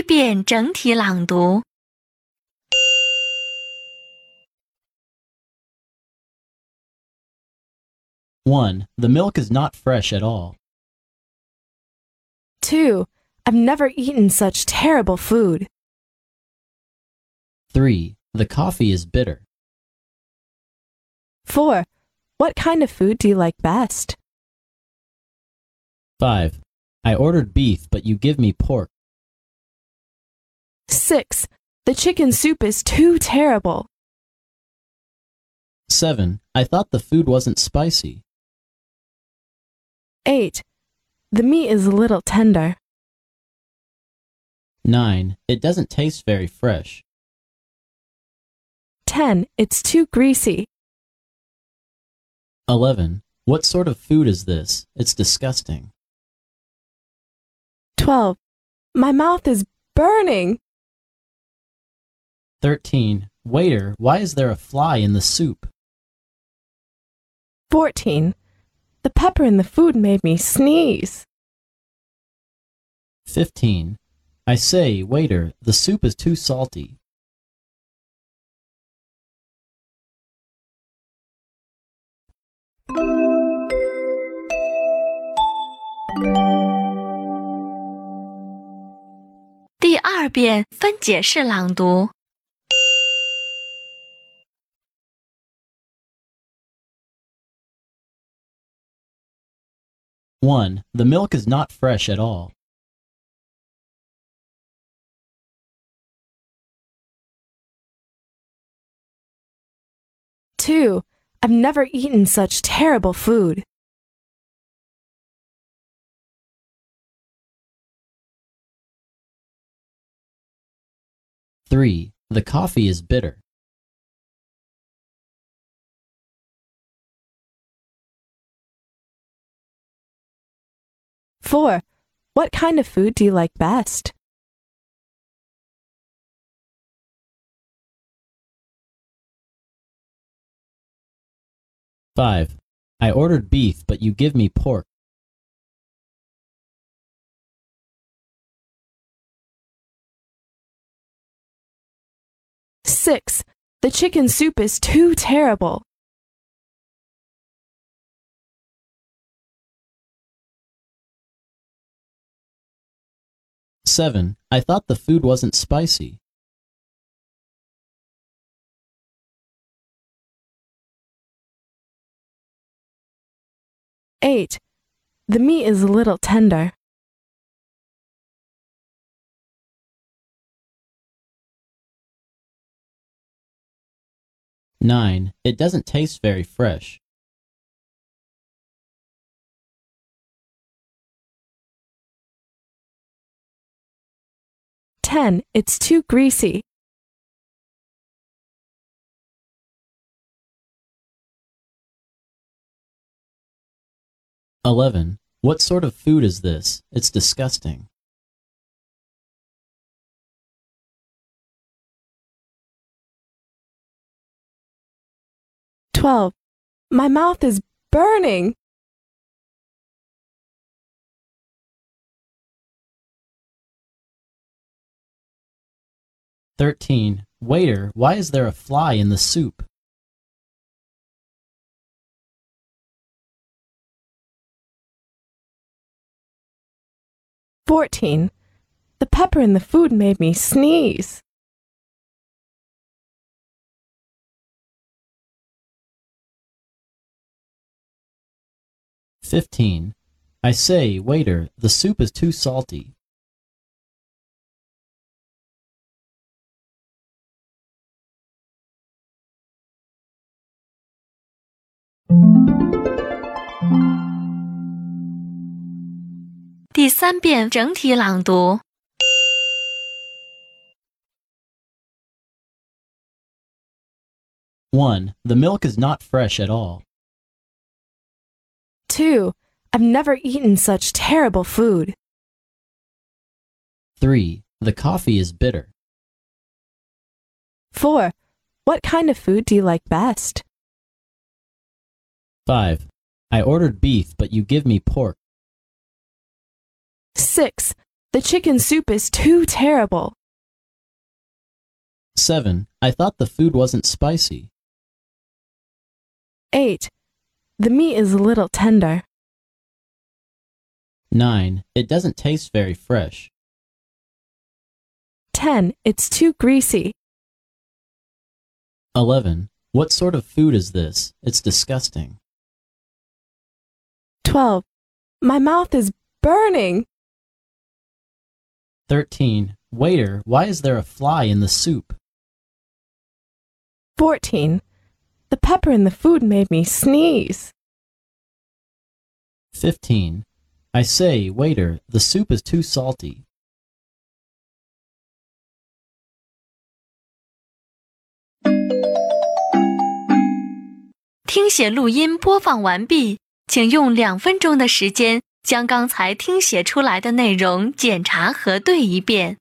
一遍整体朗读。 1. The milk is not fresh at all. 2. I've never eaten such terrible food. 3. The coffee is bitter. 4. What kind of food do you like best? 5. I ordered beef, but you give me pork. 6. The chicken soup is too terrible. 7. I thought the food wasn't spicy. 8. The meat is a little tender. 9. It doesn't taste very fresh. 10. It's too greasy. 11. What sort of food is this? It's disgusting. 12. My mouth is burning. 13. Waiter, why is there a fly in the soup? 14. The pepper in the food made me sneeze. 15. I say, waiter, the soup is too salty. 1. The milk is not fresh at all. 2. I've never eaten such terrible food. 3. The coffee is bitter. 4. What kind of food do you like best? 5. I ordered beef, but you give me pork. 6. The chicken soup is too terrible. 7. I thought the food wasn't spicy. 8. The meat is a little tender. 9. It doesn't taste very fresh. 10. It's too greasy. 11. What sort of food is this? It's disgusting. 12. My mouth is burning. 13. Waiter, why is there a fly in the soup? 14. The pepper in the food made me sneeze. 15. I say, waiter, the soup is too salty. 第三遍整体朗读。 1. The milk is not fresh at all. 2. I've never eaten such terrible food. 3. The coffee is bitter. 4. What kind of food do you like best? 5. I ordered beef, but you give me pork. 6. The chicken soup is too terrible. 7. I thought the food wasn't spicy. 8. The meat is a little tender. 9. It doesn't taste very fresh. 10. It's too greasy. 11. What sort of food is this? It's disgusting. 12. My mouth is burning. 13. Waiter, why is there a fly in the soup? 14. The pepper in the food made me sneeze. 15. I say, waiter, the soup is too salty. 请用两分钟的时间将刚才听写出来的内容检查核对一遍。